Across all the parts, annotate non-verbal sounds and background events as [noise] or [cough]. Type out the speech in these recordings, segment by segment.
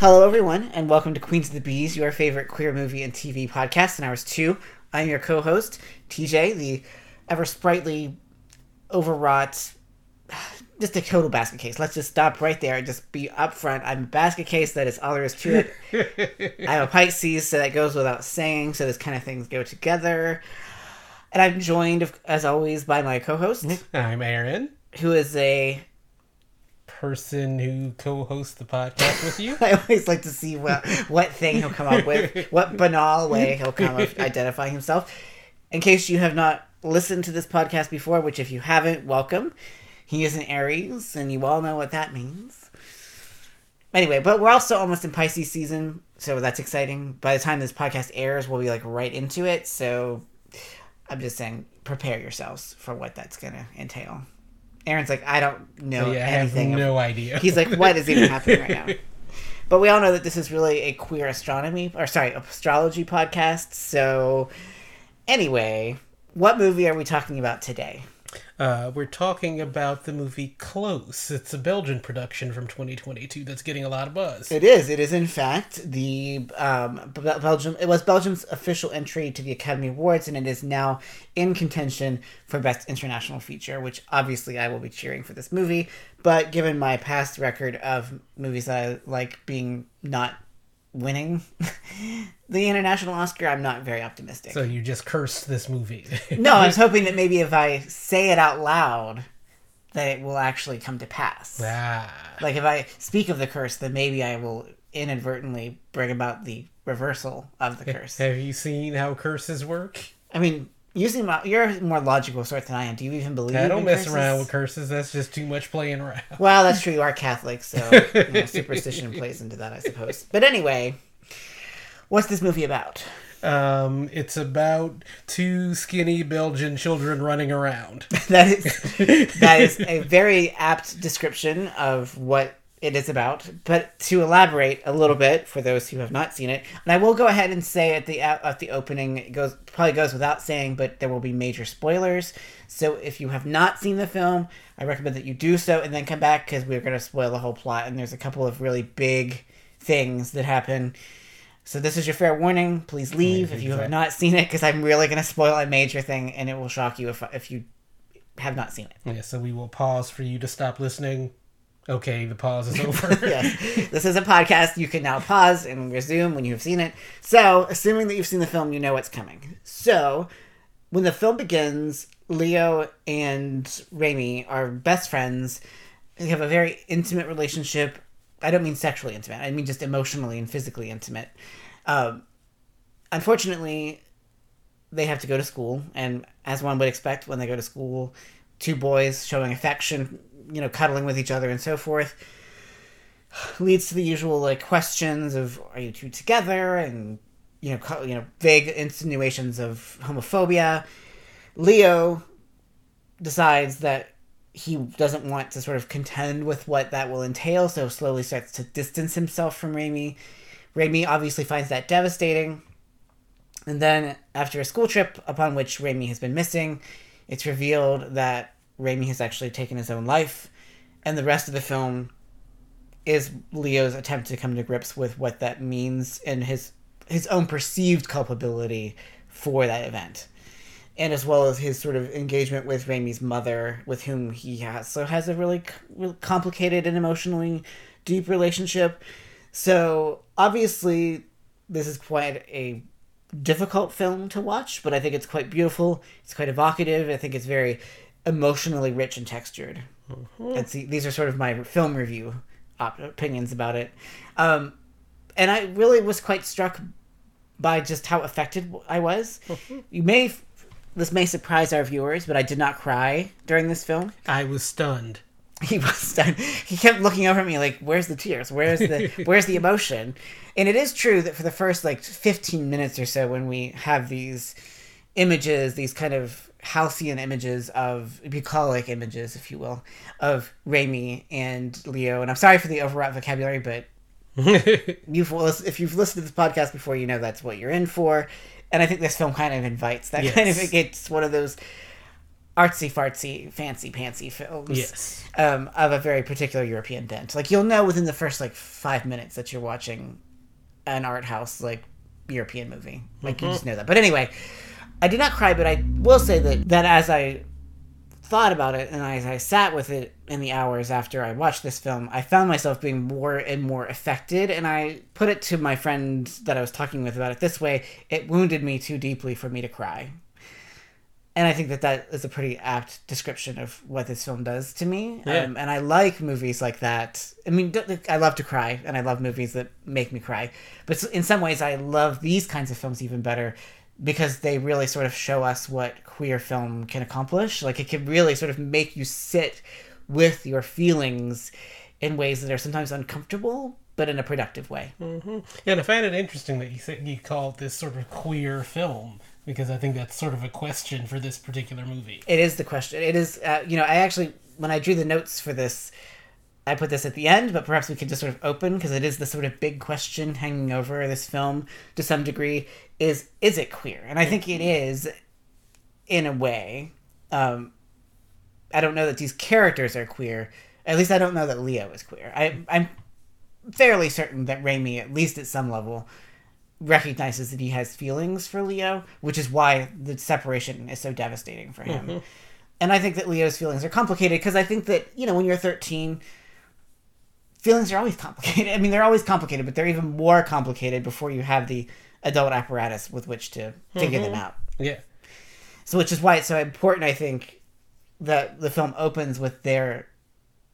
Hello, everyone, and welcome to Queens of the Bees, your favorite queer movie and TV podcast in hours two. I'm your co host, TJ, the ever sprightly, overwrought, [sighs] just a total basket case. Let's just stop right there and just be upfront. I'm a basket case, that is all there is to it. [laughs] I'm a Pisces, so that goes without saying, so this kind of things go together. And I'm joined, as always, by my co host, [laughs] I'm Aaron, who is a person who co-hosts the podcast with you. [laughs] I always like to see what what thing he'll come up with, [laughs] what banal way he'll come up identifying himself. In case you have not listened to this podcast before, which if you haven't, welcome. He is an Aries, and you all know what that means. Anyway, but we're also almost in Pisces season, so that's exciting. By the time this podcast airs, we'll be like right into it. So I'm just saying, prepare yourselves for what that's gonna entail. Aaron's like, I don't know yeah, I anything. have no of- idea. He's like, what is even happening right now? [laughs] But we all know that this is really a queer astronomy, or sorry, astrology podcast. So, anyway, what movie are we talking about today? Uh, we're talking about the movie Close. It's a Belgian production from 2022 that's getting a lot of buzz. It is. It is, in fact, the um, Belgium. It was Belgium's official entry to the Academy Awards, and it is now in contention for Best International Feature. Which obviously I will be cheering for this movie. But given my past record of movies that I like being not winning [laughs] the international Oscar, I'm not very optimistic. So you just cursed this movie. [laughs] no, I was [laughs] hoping that maybe if I say it out loud, that it will actually come to pass. ah. Like if I speak of the curse, then maybe I will inadvertently bring about the reversal of the curse. Have you seen how curses work? I mean, using my, you're a more logical sort than I am. Do you even believe? I don't mess curses? around with curses. That's just too much playing around. [laughs] Well, that's true. You are Catholic, so you know, [laughs] superstition plays into that, I suppose. But anyway, what's this movie about? Um, it's about two skinny Belgian children running around. [laughs] That is that is a very apt description of what it is about. But to elaborate a little bit for those who have not seen it, and I will go ahead and say at the at the opening, it goes probably goes without saying, but there will be major spoilers. So if you have not seen the film, I recommend that you do so and then come back because we're going to spoil the whole plot. And there's a couple of really big things that happen. So this is your fair warning. Please leave if you have not seen it because I'm really going to spoil a major thing and it will shock you if if you have not seen it. Yeah, so we will pause for you to stop listening. Okay, the pause is [laughs] over. yes. This is a podcast. You can now pause and resume when you have seen it. So, assuming that you've seen the film, you know what's coming. So, when the film begins, Leo and Remy are best friends. They have a very intimate relationship. I don't mean sexually intimate, I mean just emotionally and physically intimate. Um, unfortunately, they have to go to school, and as one would expect when they go to school, two boys showing affection, you know, cuddling with each other and so forth, leads to the usual like questions of are you two together and you know you know vague insinuations of homophobia. Leo decides that he doesn't want to sort of contend with what that will entail, so slowly starts to distance himself from Remy. Remy obviously finds that devastating. And then, after a school trip upon which Remy has been missing, it's revealed that Remy has actually taken his own life. And the rest of the film is Leo's attempt to come to grips with what that means and his his own perceived culpability for that event. And as well as his sort of engagement with Remy's mother, with whom he has so has a really, really complicated and emotionally deep relationship. So obviously, this is quite a difficult film to watch, but I think it's quite beautiful. It's quite evocative. I think it's very emotionally rich and textured. And see, these are sort of my film review op- opinions about it. Um, and I really was quite struck by just how affected I was. you may, this may surprise our viewers, but I did not cry during this film I was stunned. [laughs] he was stunned. He kept looking over at me like, "Where's the tears? Where's the [laughs] Where's the emotion?" And it is true that for the first like 15 minutes or so, when we have these images, these kind of halcyon images of bucolic images, if you will, of Remy and Leo. And I'm sorry for the overwrought vocabulary, but [laughs] you've if you've listened to this podcast before, you know that's what you're in for. And I think this film kind of invites that kind of Yes. it's one of those artsy fartsy fancy pantsy films Yes. um, of a very particular European bent. Like you'll know within the first like five minutes that you're watching an art house like European movie. Like you just know that. But anyway, I did not cry, but I will say that that as I thought about it and as I sat with it in the hours after I watched this film, I found myself being more and more affected. And I put it to my friend that I was talking with about it this way: it wounded me too deeply for me to cry and I think that that is a pretty apt description of what this film does to me. Yeah. Um, and I like movies like that. I mean, I love to cry, and I love movies that make me cry. But in some ways, I love these kinds of films even better because they really sort of show us what queer film can accomplish. Like it can really sort of make you sit with your feelings in ways that are sometimes uncomfortable, but in a productive way. Mm-hmm. Yeah, and I find it interesting that you said you call it this sort of queer film because I think that's sort of a question for this particular movie. It is the question. It is, uh, you know, I actually, when I drew the notes for this, I put this at the end, but perhaps we could just sort of open because it is the sort of big question hanging over this film to some degree is is it queer? And I think it is in a way. Um, I don't know that these characters are queer. At least I don't know that Leo is queer. I, I'm fairly certain that Remy, at least at some level, recognizes that he has feelings for Leo, which is why the separation is so devastating for him. And I think that Leo's feelings are complicated because I think that, you know, when you're 13, feelings are always complicated. [laughs] I mean, they're always complicated, but they're even more complicated before you have the adult apparatus with which to figure them mm-hmm. out. Yeah. So, which is why it's so important, I think, that the film opens with their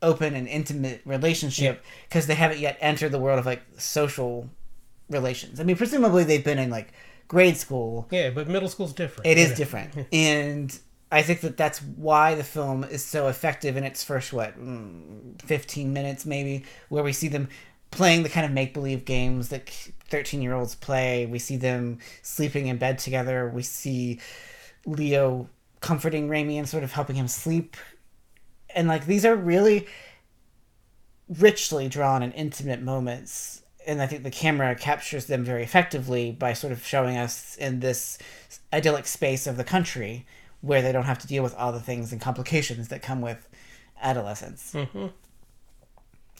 open and intimate relationship because they haven't yet entered the world of like social relations. I mean, presumably they've been in like grade school. Yeah, but middle school's different. It is know? different, [laughs] and I think that that's why the film is so effective in its first what mm, fifteen minutes maybe, where we see them playing the kind of make believe games that thirteen year olds play. We see them sleeping in bed together. We see Leo comforting Remy and sort of helping him sleep. And like these are really richly drawn and intimate moments. And I think the camera captures them very effectively by sort of showing us in this idyllic space of the country where they don't have to deal with all the things and complications that come with adolescence.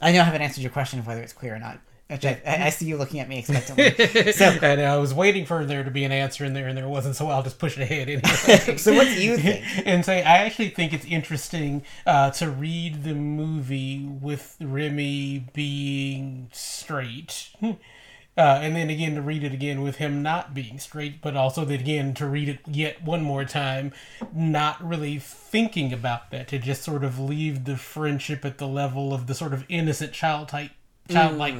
I know I haven't answered your question of whether it's queer or not. Which I, I, I see you looking at me expectantly. [laughs] so, and I was waiting for there to be an answer in there, and there wasn't, so I'll just push it ahead anyway. [laughs] so what do you think? [laughs] and say I actually think it's interesting uh, to read the movie with Remy being straight. Uh, and then again to read it again with him not being straight, but also then again to read it yet one more time, not really thinking about that, to just sort of leave the friendship at the level of the sort of innocent child type, childlike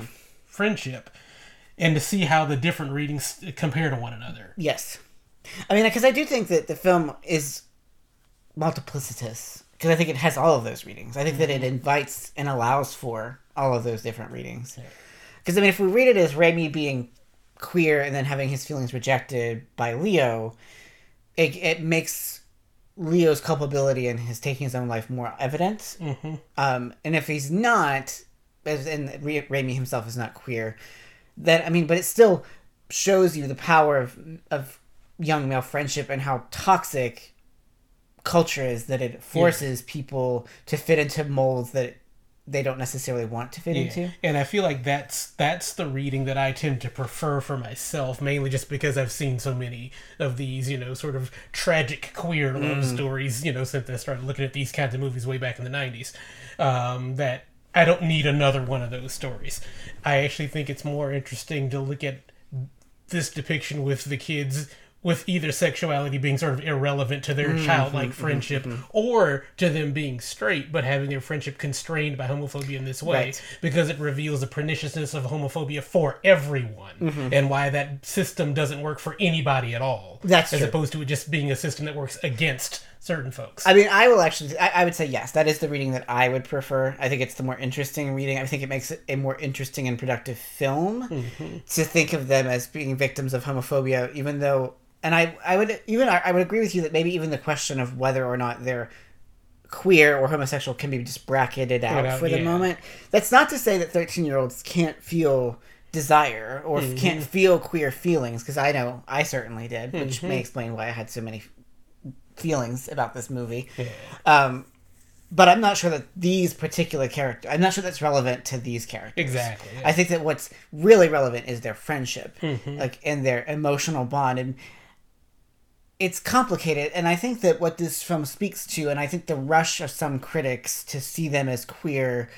friendship, and to see how the different readings compare to one another. Yes. I mean, because I do think that the film is multiplicitous. Because I think it has all of those readings. I think that it invites and allows for all of those different readings. Because, I mean, if we read it as Remy being queer and then having his feelings rejected by Leo, it, it makes Leo's culpability and his taking his own life more evident. Mm-hmm. Um, and if he's not, as- and Ra- Remy himself is not queer, then I mean, but it still shows you the power of of young male friendship and how toxic culture is that it forces people to fit into molds that they don't necessarily want to fit into. And I feel like that's that's the reading that I tend to prefer for myself, mainly just because I've seen so many of these, you know, sort of tragic queer love stories, you know, since I started looking at these kinds of movies way back in the '90s. Um, that I don't need another one of those stories. I actually think it's more interesting to look at this depiction with the kids with either sexuality being sort of irrelevant to Mm-hmm, their childlike friendship or to them being straight but having their friendship constrained by homophobia in this way Right. because it reveals the perniciousness of homophobia for everyone Mm-hmm. and why that system doesn't work for anybody at all That's as true. opposed to it just being a system that works against certain folks I mean, I will actually. I, I would say yes. That is the reading that I would prefer. I think it's the more interesting reading. I think it makes it a more interesting and productive film mm-hmm. to think of them as being victims of homophobia, even though. And I, I would even I would agree with you that maybe even the question of whether or not they're queer or homosexual can be just bracketed out out, for the yeah. moment. That's not to say that thirteen year olds can't feel desire or can't mm-hmm. feel queer feelings because I know I certainly did, which may mm-hmm. explain why I had so many feelings about this movie. Yeah. Um, but I'm not sure that these particular characters. I'm not sure that's relevant to these characters. Exactly. yeah. I think that what's really relevant is their friendship, Mm-hmm. like and their emotional bond, and it's complicated. And I think that what this film speaks to, and I think the rush of some critics to see them as queer,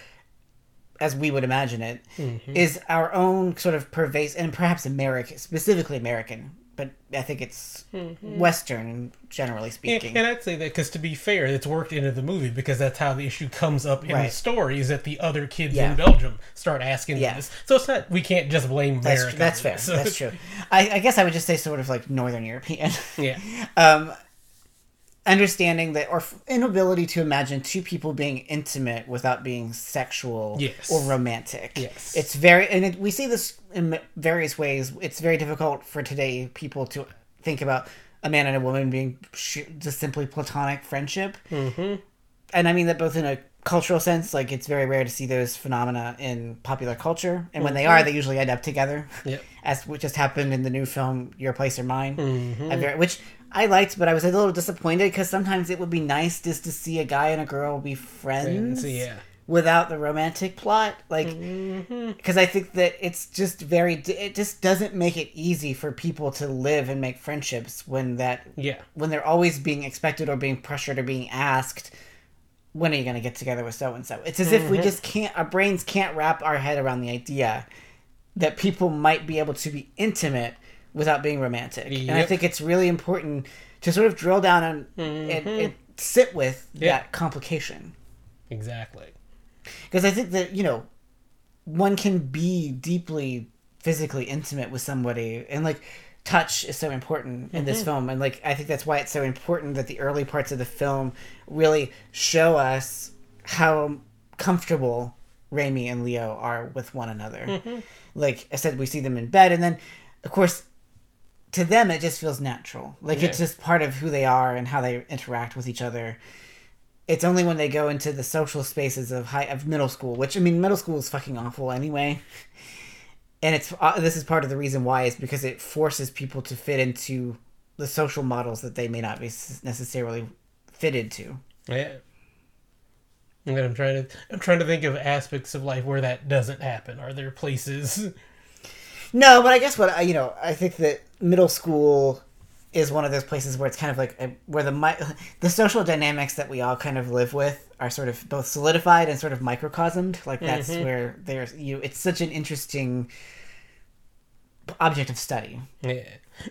as we would imagine it, is Mm-hmm. our own sort of pervasive, and perhaps American, specifically American, but I think it's Western, generally speaking. Mm-hmm. and I'd say that because to be fair, it's worked into the movie because that's how the issue comes up in the story is that the other kids Yeah. in Belgium start asking Yeah. this. So it's not we can't just blame that's, America. that's for fair. [laughs] this. That's true. I, I guess I would just say sort of like Northern European. yeah. [laughs] um, understanding that or inability to imagine two people being intimate without being sexual Yes. or romantic Yes. it's very and it, we see this in various ways it's very difficult for today people to think about a man and a woman being sh- just simply platonic friendship mm-hmm. and i mean that both in a cultural sense like it's very rare to see those phenomena in popular culture and when they are they usually end up together Yep. [laughs] as what just happened in the new film Your Place or Mine, Mm-hmm. Very, which I liked, but I was a little disappointed because sometimes it would be nice just to see a guy and a girl be friends Friends, yeah. without the romantic plot, like Mm-hmm. because I think that it's just very it just doesn't make it easy for people to live and make friendships when that Yeah. when they're always being expected or being pressured or being asked when are you going to get together with so and so it's as if we just can't our brains can't wrap our head around the idea that people might be able to be intimate without being romantic. And i think it's really important to sort of drill down on and, and mm-hmm. sit with Yeah. that complication. Exactly. because i think that you know one can be deeply physically intimate with somebody and like touch is so important in this mm-hmm. film. And like i think that's why it's so important that the early parts of the film really show us how comfortable Remy and Leo are with one another. Mm-hmm. Like I said, we see them in bed, and then, of course, to them it just feels natural. Like it's just part of who they are and how they interact with each other. It's only when they go into the social spaces of high of middle school, which I mean, middle school is fucking awful anyway. And it's uh, this is part of the reason why is because it forces people to fit into the social models that they may not be necessarily fitted to. Yeah. And I'm trying to I'm trying to think of aspects of life where that doesn't happen. Are there places? No, but I guess what I you know I think that middle school is one of those places where it's kind of like a, where the mi- [laughs] the social dynamics that we all kind of live with are sort of both solidified and sort of microcosmed. Like that's mm-hmm. where there's you. It's such an interesting object of study. Yeah.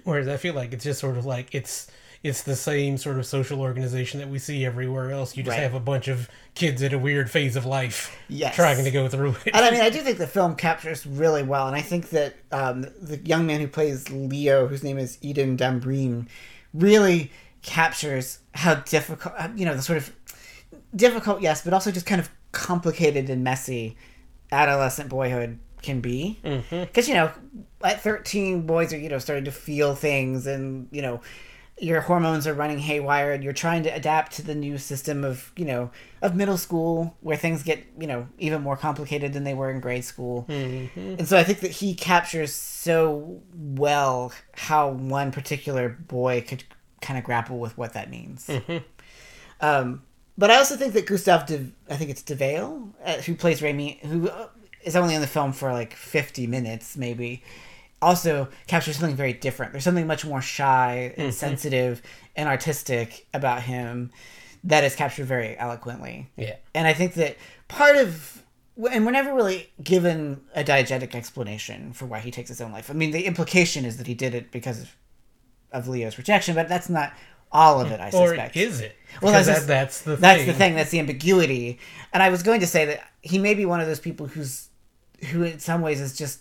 Whereas I feel like it's just sort of like it's it's the same sort of social organization that we see everywhere else. You just Right. have a bunch of kids at a weird phase of life Yes. trying to go through it. And I mean, I [laughs] do think the film captures really well, and I think that um, the young man who plays Leo, whose name is Eden Dambrine, really captures how difficult, you know, the sort of difficult, yes, but also just kind of complicated and messy adolescent boyhood can be. Because, you know, at 13, boys are, you know, starting to feel things and, you know, your hormones are running haywire and you're trying to adapt to the new system of you know of middle school where things get you know even more complicated than they were in grade school. And so i think that he captures so well how one particular boy could kind of grapple with what that means. Um, but i also think that Gustav de i think it's De Waele uh, who plays Remy, who uh, only in the film for like 50 minutes maybe also captures something very different. There's something much more shy and mm-hmm. sensitive and artistic about him that is captured very eloquently. Yeah. And I think that part of and we're never really given a diegetic explanation for why he takes his own life. I mean, the implication is that he did it because of, of Leo's rejection, but that's not all of it. I Or suspect. is it? Well, that's just- that's the That's thing. the thing. That's the ambiguity. And I was going to say that he may be one of those people who's, who in some ways is just,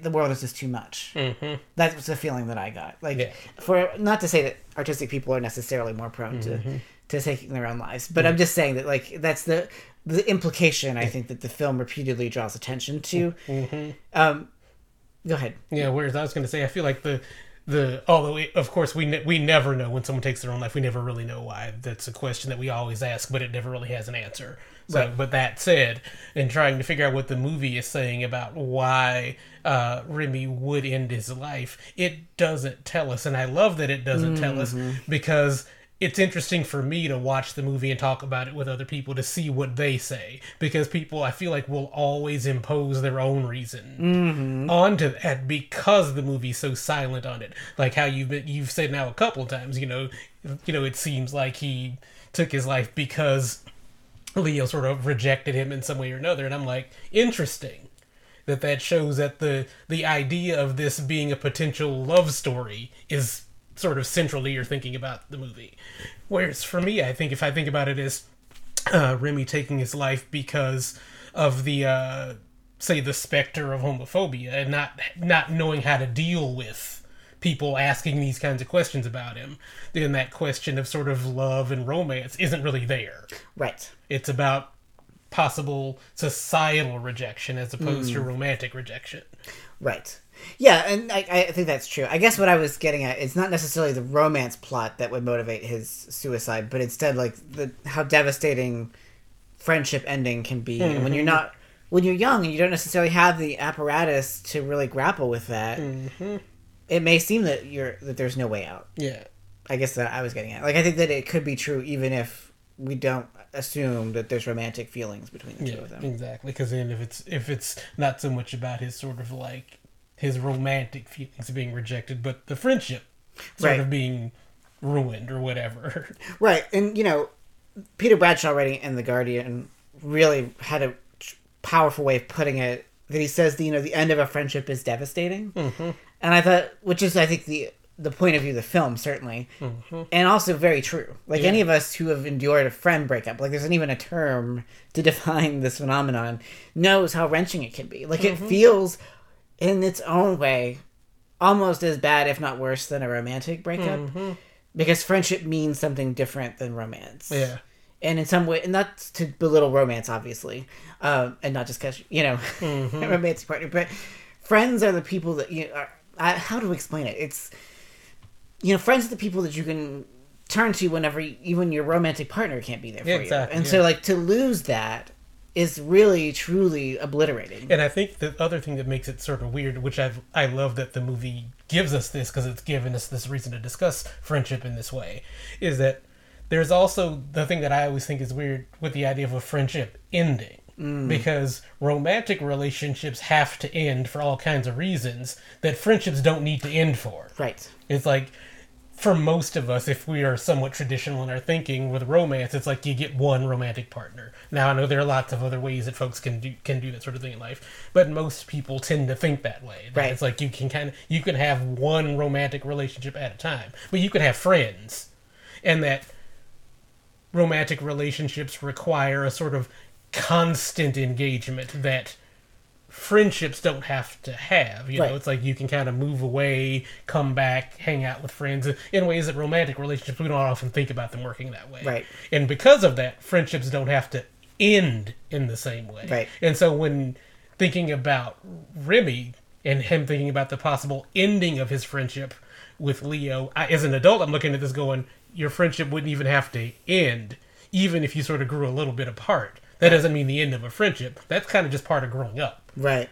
the world is just too much. Mhm. That was the feeling that I got. Like, Yeah. for not to say that artistic people are necessarily more prone Mm-hmm. to to taking their own lives, but I'm just saying that like that's the the implication I think that the film repeatedly draws attention to. Mm-hmm. Um, go ahead. Yeah, whereas I was going to say, I feel like the the although it, of course we ne- we never know when someone takes their own life. We never really know why. That's a question that we always ask, but it never really has an answer. So, Right. but that said, in trying to figure out what the movie is saying about why uh, Remy would end his life, it doesn't tell us, and I love that it doesn't tell us because it's interesting for me to watch the movie and talk about it with other people to see what they say because people I feel like will always impose their own reason onto that because the movie's so silent on it. Like how you've been, you've said now a couple times, you know, you know, it seems like he took his life because Leo sort of rejected him in some way or another, and I'm like, interesting that that shows that the the idea of this being a potential love story is sort of central to your thinking about the movie. Whereas for me, I think if I think about it as uh, Remy taking his life because of the uh, say the specter of homophobia and not not knowing how to deal with people asking these kinds of questions about him, then that question of sort of love and romance isn't really there. Right. It's about possible societal rejection as opposed to hmm. romantic rejection. Right. Yeah, and I, I think that's true. I guess what I was getting at is not necessarily the romance plot that would motivate his suicide, but instead like the how devastating friendship ending can be. And when you're mm-hmm. not when you're young and you don't necessarily have the apparatus to really grapple with that, mm-hmm. It may seem that you're that there's no way out. Yeah. I guess that I was getting at. Like I think that it could be true even if we don't assume that there's romantic feelings between the two of them. exactly. Because then if it's if it's not so much about his sort of like his romantic feelings being rejected, but the friendship sort Right. of being ruined or whatever. [laughs] Right, and you know, Peter Bradshaw writing in the Guardian really had a powerful way of putting it. That he says, that, you know, the end of a friendship is devastating, mm-hmm. And I thought, which is, I think, the the point of view of the film certainly, and also very true. Like Yeah. any of us who have endured a friend breakup, like there's not even a term to [laughs] define this phenomenon, knows how wrenching it can be. Like it feels, in its own way, almost as bad, if not worse, than a romantic breakup because friendship means something different than romance. yeah. And in some way, and not to belittle romance, obviously, um, and not just because you know, [laughs] Mm-hmm. a romantic partner, but friends are the people that you are. I, how to explain it? It's you know, friends are the people that you can turn to whenever you, even your romantic partner can't be there for Yeah, you. And yeah. so, like to lose that is really truly obliterating. And I think the other thing that makes it sort of weird, which I I love that the movie gives us this because it's given us this reason to discuss friendship in this way, is that there's also the thing that I always think is weird with the idea of a friendship ending. Mm. Because romantic relationships have to end for all kinds of reasons that friendships don't need to end for. Right. It's like for most of us, if we are somewhat traditional in our thinking with romance, it's like you get one romantic partner. Now I know there are lots of other ways that folks can do can do that sort of thing in life, but most people tend to think that way. That Right. It's like you can kind of you can have one romantic relationship at a time, but you can have friends, and that romantic relationships require a sort of constant engagement that friendships don't have to have. You Right. know, it's like you can kind of move away, come back, hang out with friends in ways that romantic relationships we don't often think about them working that way. Right. And because of that, friendships don't have to end in the same way. Right. And so when thinking about Remy and him thinking about the possible ending of his friendship with Leo, I, as an adult, I'm looking at this going, your friendship wouldn't even have to end, even if you sort of grew a little bit apart. That doesn't mean the end of a friendship. That's kind of just part of growing up. Right.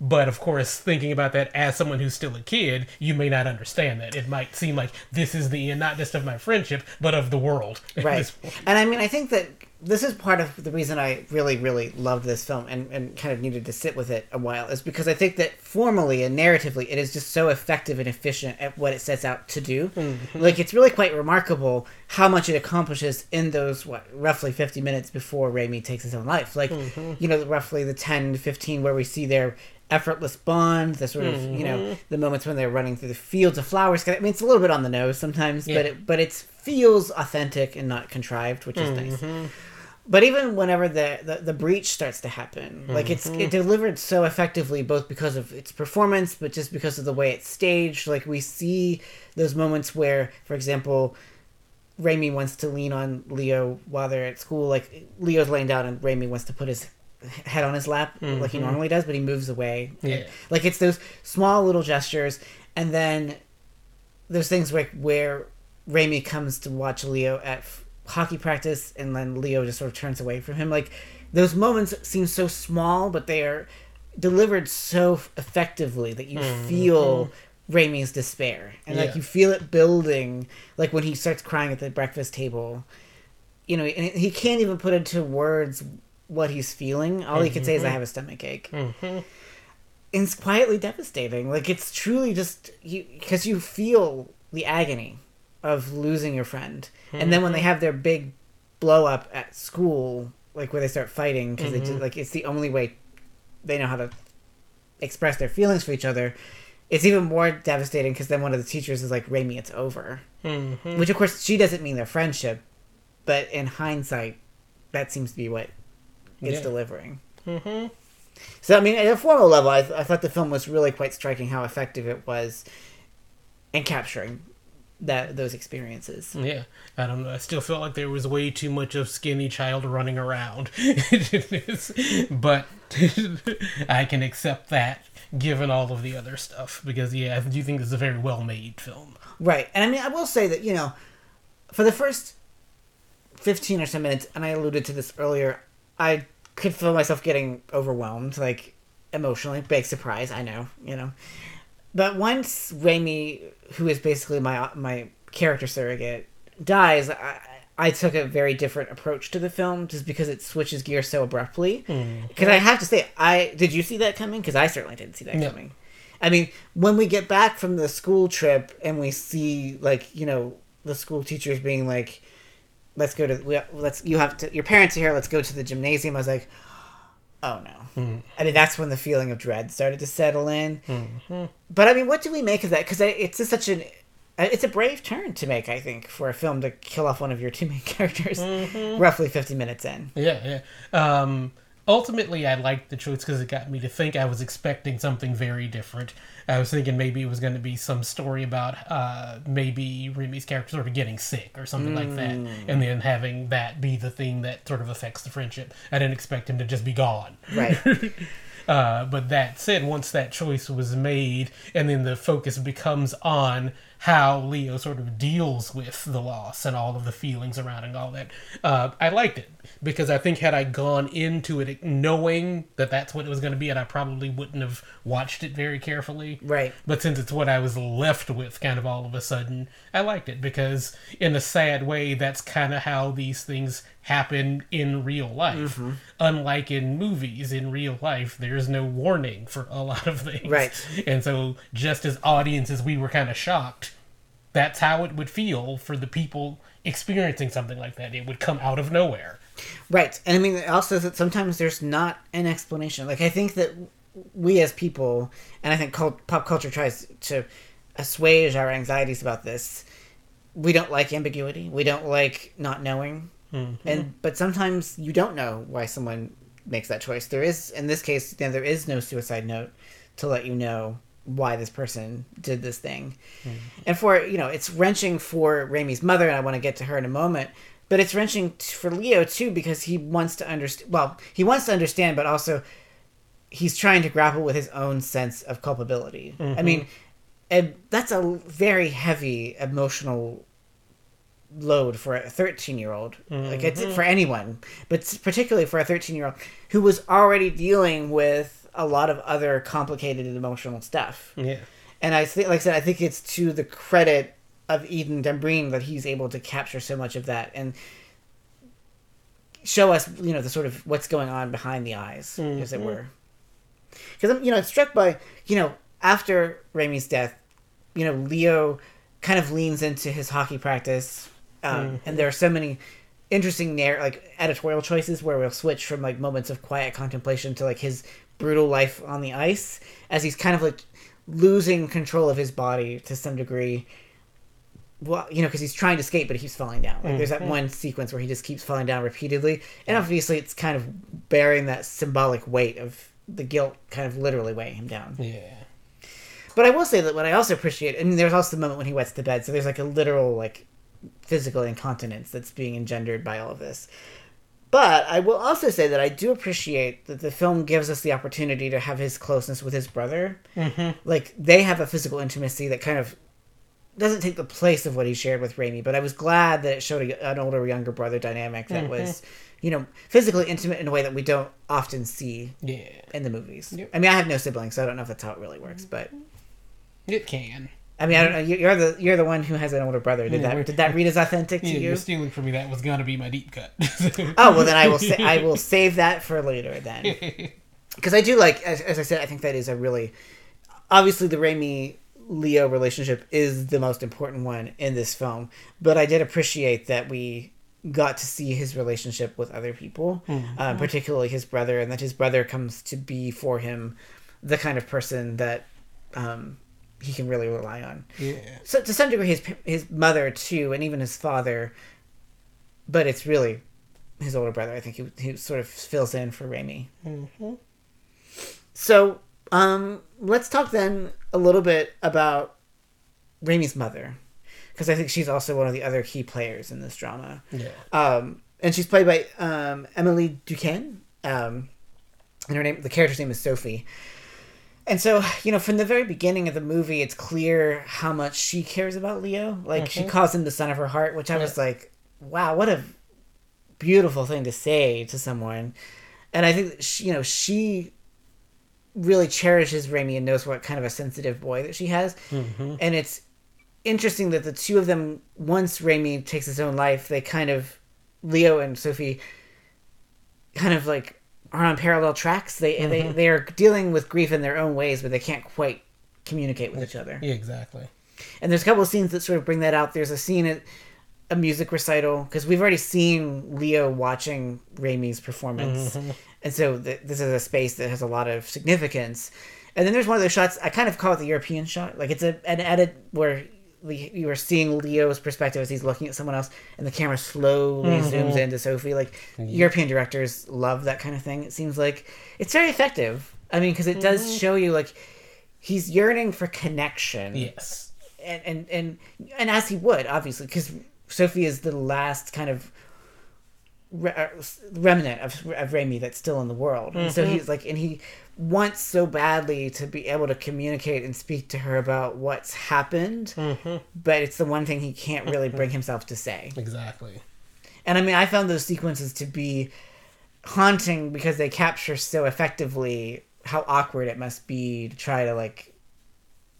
But of course, thinking about that as someone who's still a kid, you may not understand that. It might seem like this is the end, not just of my friendship, but of the world. right and i mean i think that this is part of the reason i really really loved this film and, and kind of needed to sit with it a while is because i think that formally and narratively it is just so effective and efficient at what it sets out to do. Mm-hmm. Like it's really quite remarkable how much it accomplishes in those what roughly 50 minutes before Remy takes his own life. Like mm-hmm. you know roughly the 10 to 15 where we see their effortless bond the sort of you know mm-hmm. the moments when they're running through the fields of flowers. I mean it's a little bit on the nose sometimes Yeah. but it but it feels authentic and not contrived which is nice mm-hmm. but even whenever the, the the breach starts to happen like it's it mm-hmm. delivered so effectively both because of its performance but just because of the way it's staged like we see those moments where for example Remy wants to lean on Leo while they're at school. Like Leo's laying down and Remy wants to put his head on his lap like he mm-hmm. normally does, but he moves away. Yeah. Like it's those small little gestures, and then there's things like where Remy comes to watch Leo at f- hockey practice, and then Leo just sort of turns away from him. Like those moments seem so small, but they are delivered so f- effectively that you mm-hmm. feel mm-hmm. Remy's despair, and like you feel it building. Like when he starts crying at the breakfast table, you know, and he can't even put into words what he's feeling. All he can say is, "I mm-hmm. have a stomach ache." Mhm. And it's quietly devastating. Like it's truly just you because you feel the agony of losing your friend, and then when they have their big blow up at school, like where they start fighting because they just, like it's the only way they know how to express their feelings for each other. It's even more devastating because then one of the teachers is like, "Remy, it's over," Mhm. which of course she doesn't mean their friendship, but in hindsight, that seems to be what it's Yeah. delivering. Mhm. So I mean, at a formal level, I, I thought the film was really quite striking how effective it was in capturing that those experiences. Yeah, I don't know. I still felt like there was way too much of skinny child running around, [laughs] but I can accept that given all of the other stuff because yeah, I do think this is a very well made film. Right, and I mean, I will say that you know, for the first fifteen or so minutes, and I alluded to this earlier, I could feel myself getting overwhelmed, like emotionally. Big surprise, I know, you know. But once Remy, who is basically my my character surrogate, dies, I, I took a very different approach to the film, just because it switches gears so abruptly. Hmm. Because I have to say, I did you see that coming? Because I certainly didn't see that No. coming. I mean, when we get back from the school trip and we see like you know the school teachers being like, "Let's go to we- let's you have to your parents are here. Let's go to the gymnasium." I was like, "Oh no!" Hmm. I mean, that's when the feeling of dread started to settle in. Mm-hmm. But I mean, what do we make of that? Because it's just such an uh, it's a brave turn to make, I think, for a film to kill off one of your two main [laughs] characters, mm-hmm. roughly fifty minutes in. Yeah, yeah. Um, ultimately, I liked the choice because it got me to think. I was expecting something very different. I was thinking maybe it was going to be some story about uh, maybe Remy's character sort of getting sick or something like that, and then having that be the thing that sort of affects the friendship. I didn't expect him to just be gone. Right. [laughs] Uh, but that said, once that choice was made, and then the focus becomes on how Leo sort of deals with the loss and all of the feelings around and all that, uh, I liked it because I think had I gone into it knowing that that's what it was going to be, and I probably wouldn't have watched it very carefully. Right. But since it's what I was left with, kind of all of a sudden, I liked it because, in a sad way, that's kind of how these things happen in real life. Unlike in movies, in real life, there's no warning for a lot of things. Right. And so, just as audiences, we were kind of shocked. That's how it would feel for the people experiencing something like that. It would come out of nowhere. Right. And I mean, also that sometimes there's not an explanation. Like, I think that we as people, and I think cult- pop culture tries to assuage our anxieties about this, we don't like ambiguity. We don't like not knowing. Mm-hmm. And But sometimes you don't know why someone makes that choice. There is, in this case, there is no suicide note to let you know why this person did this thing. Mm-hmm. And for, you know, it's wrenching for Remy's mother, and I want to get to her in a moment. But it's wrenching t- for Leo too because he wants to understand. Well, he wants to understand, but also he's trying to grapple with his own sense of culpability. I mm-hmm. mean, and that's a very heavy emotional load for a 13 year old. Like it's mm-hmm. for anyone, but particularly for a 13 year old who was already dealing with a lot of other complicated and emotional stuff. Yeah. And I think, like I said, I think it's to the credit of Eden Dambrine that he's able to capture so much of that and show us, you know, the sort of what's going on behind the eyes, as it were. Because I'm, you know, struck by, you know, after Remy's death, you know, Leo kind of leans into his hockey practice, um, and there are so many interesting narr- like editorial choices where we'll switch from like moments of quiet contemplation to like his brutal life on the ice as he's kind of like losing control of his body to some degree. Well you know because he's trying to skate but he keeps falling down. Like there's that mm-hmm. one sequence where he just keeps falling down repeatedly and obviously it's kind of bearing that symbolic weight of the guilt kind of literally weighing him down. Yeah. but I will say that what I also appreciate, I mean, there's also the moment when he wets the bed, so there's like a literal like physical incontinence that's being engendered by all of this. But I will also say that I do appreciate that the film gives us the opportunity to have his closeness with his brother. Mm-hmm. Like they have a physical intimacy that kind of doesn't take the place of what he shared with Remy, but I was glad that it showed a, an older younger brother dynamic that was, you know, physically intimate in a way that we don't often see Yeah. in the movies. Yep. I mean, I have no siblings, so I don't know if that's how it really works, but It can. I mean, I don't know. you- You're the you're the one who has an older brother. Did Yeah, that did that read as authentic to Yeah, you? you're stealing from me. That was gonna be my deep cut. [laughs] Oh well, then I will I will save that for later then, [laughs] because I do like as, as I said, I think that is a really obviously the Remy Leo relationship is the most important one in this film, but I did appreciate that we got to see his relationship with other people, uh, particularly his brother, and that his brother comes to be for him the kind of person that um, he can really rely on yeah. so to some degree his his mother too and even his father but it's really his older brother i think he, he sort of fills in for Remy. so um let's talk then a little bit about Remy's mother because i think she's also one of the other key players in this drama Yeah. um and she's played by um Émilie Dequenne um and her name the character's name is sophie and so, you know, from the very beginning of the movie, it's clear how much she cares about Leo. Like, she mm-hmm. calls him the son of her heart, which I was like, wow, what a beautiful thing to say to someone. And I think, she, you know, she really cherishes Remy and knows what kind of a sensitive boy that she has. Mm-hmm. And it's interesting that the two of them, once Remy takes his own life, they kind of, Leo and Sophie, kind of like are on parallel tracks. They they mm-hmm. they are dealing with grief in their own ways, but they can't quite communicate with each other. Yeah, exactly. And there's a couple of scenes that sort of bring that out. There's a scene at a music recital because we've already seen Leo watching Remy's performance, mm-hmm. and so th- this is a space that has a lot of significance. And then there's one of those shots. I kind of call it the European shot. Like it's a an edit where you are seeing Leo's perspective as he's looking at someone else, and the camera slowly mm-hmm. zooms into Sophie. Like European directors love that kind of thing. It seems like it's very effective. I mean, because it does mm-hmm. show you like he's yearning for connection Yes. and and and, and as he would obviously because Sophie is the last kind of re- uh, remnant of of Remy that's still in the world, and so mm-hmm. he's like, and he wants so badly to be able to communicate and speak to her about what's happened, mm-hmm. but it's the one thing he can't really bring himself to say. [laughs] Exactly. And I mean, I found those sequences to be haunting because they capture so effectively how awkward it must be to try to like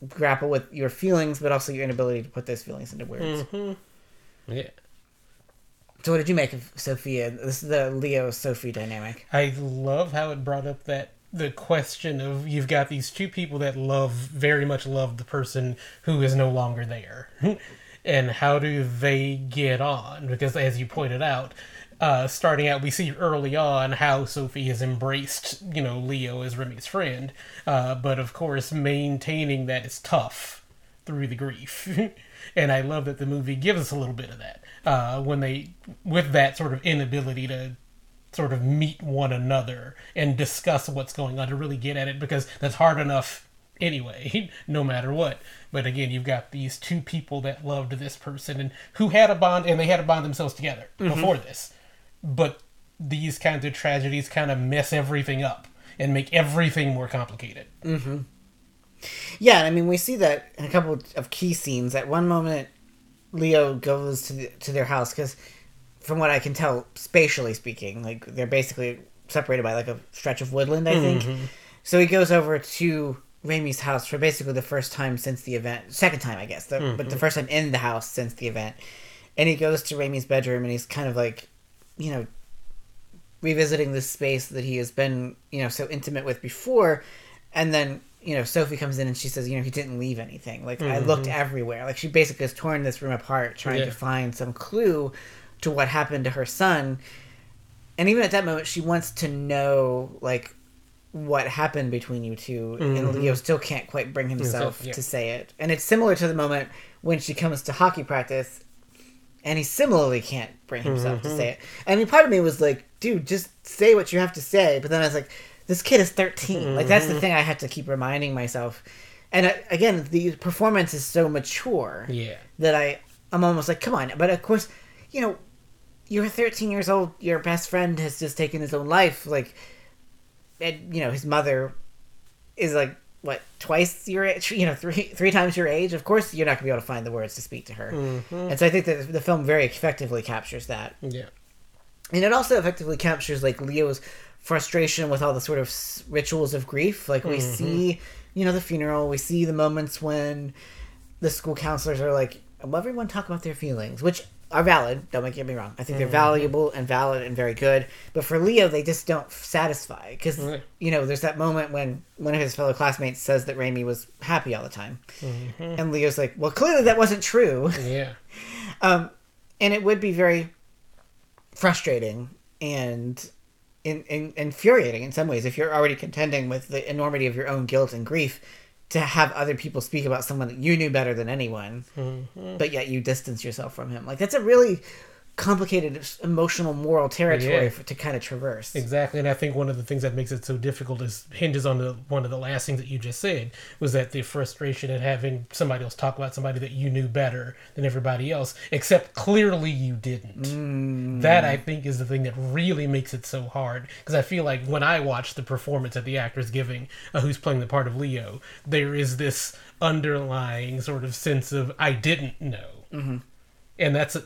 grapple with your feelings, but also your inability to put those feelings into words. Mm-hmm. Yeah. So, what did you make of Sophia? This is the Leo Sophie dynamic. I love how it brought up that the question of you've got these two people that love very much love the person who is no longer there. [laughs] and how do they get on? Because as you pointed out, uh, starting out, we see early on how Sophie has embraced, you know, Leo as Remy's friend. Uh, but of course, maintaining that is tough through the grief. [laughs] and I love that the movie gives us a little bit of that. Uh, when they, with that sort of inability to sort of meet one another and discuss what's going on to really get at it because that's hard enough anyway, [laughs] no matter what. But again, you've got these two people that loved this person and who had a bond and they had a bond themselves together mm-hmm. before this. But these kinds of tragedies kind of mess everything up and make everything more complicated. Mm-hmm. Yeah, I mean, we see that in a couple of key scenes. At one moment, Leo goes to the, to their house because, from what I can tell, spatially speaking, like they're basically separated by like a stretch of woodland. I think. Mm-hmm. So he goes over to Remy's house for basically the first time since the event, second time I guess, the, mm-hmm. but the first time in the house since the event. And he goes to Remy's bedroom and he's kind of like, you know, revisiting this space that he has been, you know, so intimate with before. And then, you know, Sophie comes in and she says, you know, he didn't leave anything. Like, I looked mm-hmm. everywhere. Like, she basically has torn this room apart trying Yeah. to find some clue to what happened to her son. And even at that moment, she wants to know, like, what happened between you 2 And mm-hmm. Leo still can't quite bring himself yeah. to say it. And it's similar to the moment when she comes to hockey practice and he similarly can't bring himself to mm-hmm. say it. I mean, part of me was like, dude, just say what you have to say. But then I was like, this kid is 13. Like, that's the mm-hmm. thing I had to keep reminding myself. And uh, again, the performance is so mature Yeah. that I, I'm almost like, come on. But of course, you know, you're 13 years old. Your best friend has just taken his own life. Like, and you know, his mother is like what twice your age, you know, three three times your age. Of course, you're not gonna be able to find the words to speak to her. Mm-hmm. And so I think that the film very effectively captures that. Yeah. And it also effectively captures like Leo's frustration with all the sort of rituals of grief. Like we mm-hmm. see, you know, the funeral. We see the moments when the school counselors are like, "Will everyone talk about their feelings?" Which are valid. Don't make me wrong. I think they're valuable and valid and very good. But for Leo, they just don't satisfy because Right. you know there's that moment when one of his fellow classmates says that Remy was happy all the time, and Leo's like, "Well, clearly that wasn't true." Yeah. [laughs] um, and it would be very frustrating and in, in, infuriating in some ways if you're already contending with the enormity of your own guilt and grief to have other people speak about someone that you knew better than anyone mm-hmm. but yet you distance yourself from him. Like that's a really complicated emotional moral territory Yeah. for, to kind of traverse Exactly, and I think one of the things that makes it so difficult is hinges on the one of the last things that you just said was that the frustration at having somebody else talk about somebody that you knew better than everybody else, except clearly you didn't. That I think is the thing that really makes it so hard because I feel like when I watch the performance that the actor's giving, uh, who's playing the part of Leo, there is this underlying sort of sense of I didn't know, and that's a,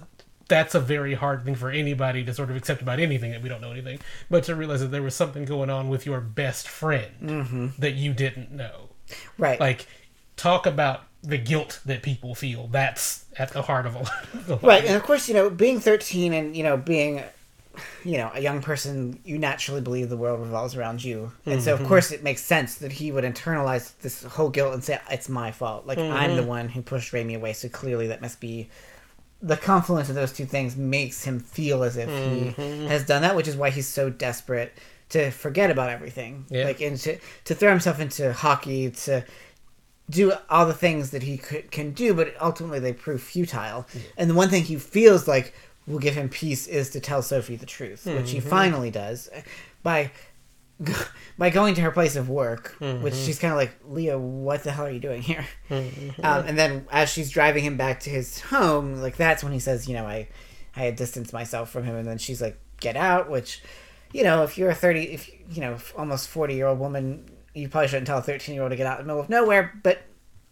that's a very hard thing for anybody to sort of accept about anything that we don't know anything, but to realize that there was something going on with your best friend mm-hmm. that you didn't know. right Like, talk about the guilt that people feel. That's at the heart of a lot. Of the Right, and of course, you know, being 13 and, you know, being, you know, a young person, you naturally believe the world revolves around you. And so, of mm-hmm. course, it makes sense that he would internalize this whole guilt and say, it's my fault. Like, I'm mm-hmm. the one who pushed Remy away, so clearly that must be. The confluence of those two things makes him feel as if he mm-hmm. has done that, which is why he's so desperate to forget about everything. Yeah. Like, and to, to throw himself into hockey, to do all the things that he could, can do, but ultimately they prove futile. And the one thing he feels like will give him peace is to tell Sophie the truth, which he mm-hmm. finally does by [laughs] by going to her place of work, which mm-hmm. she's kind of like, Leo, what the hell are you doing here? Mm-hmm. [laughs] Um, and then as she's driving him back to his home, like that's when he says, you know, I I had distanced myself from him, and then she's like, get out, which. You know, if you're a thirty, if you know, almost forty year old woman, you probably shouldn't tell a thirteen year old to get out in the middle of nowhere. But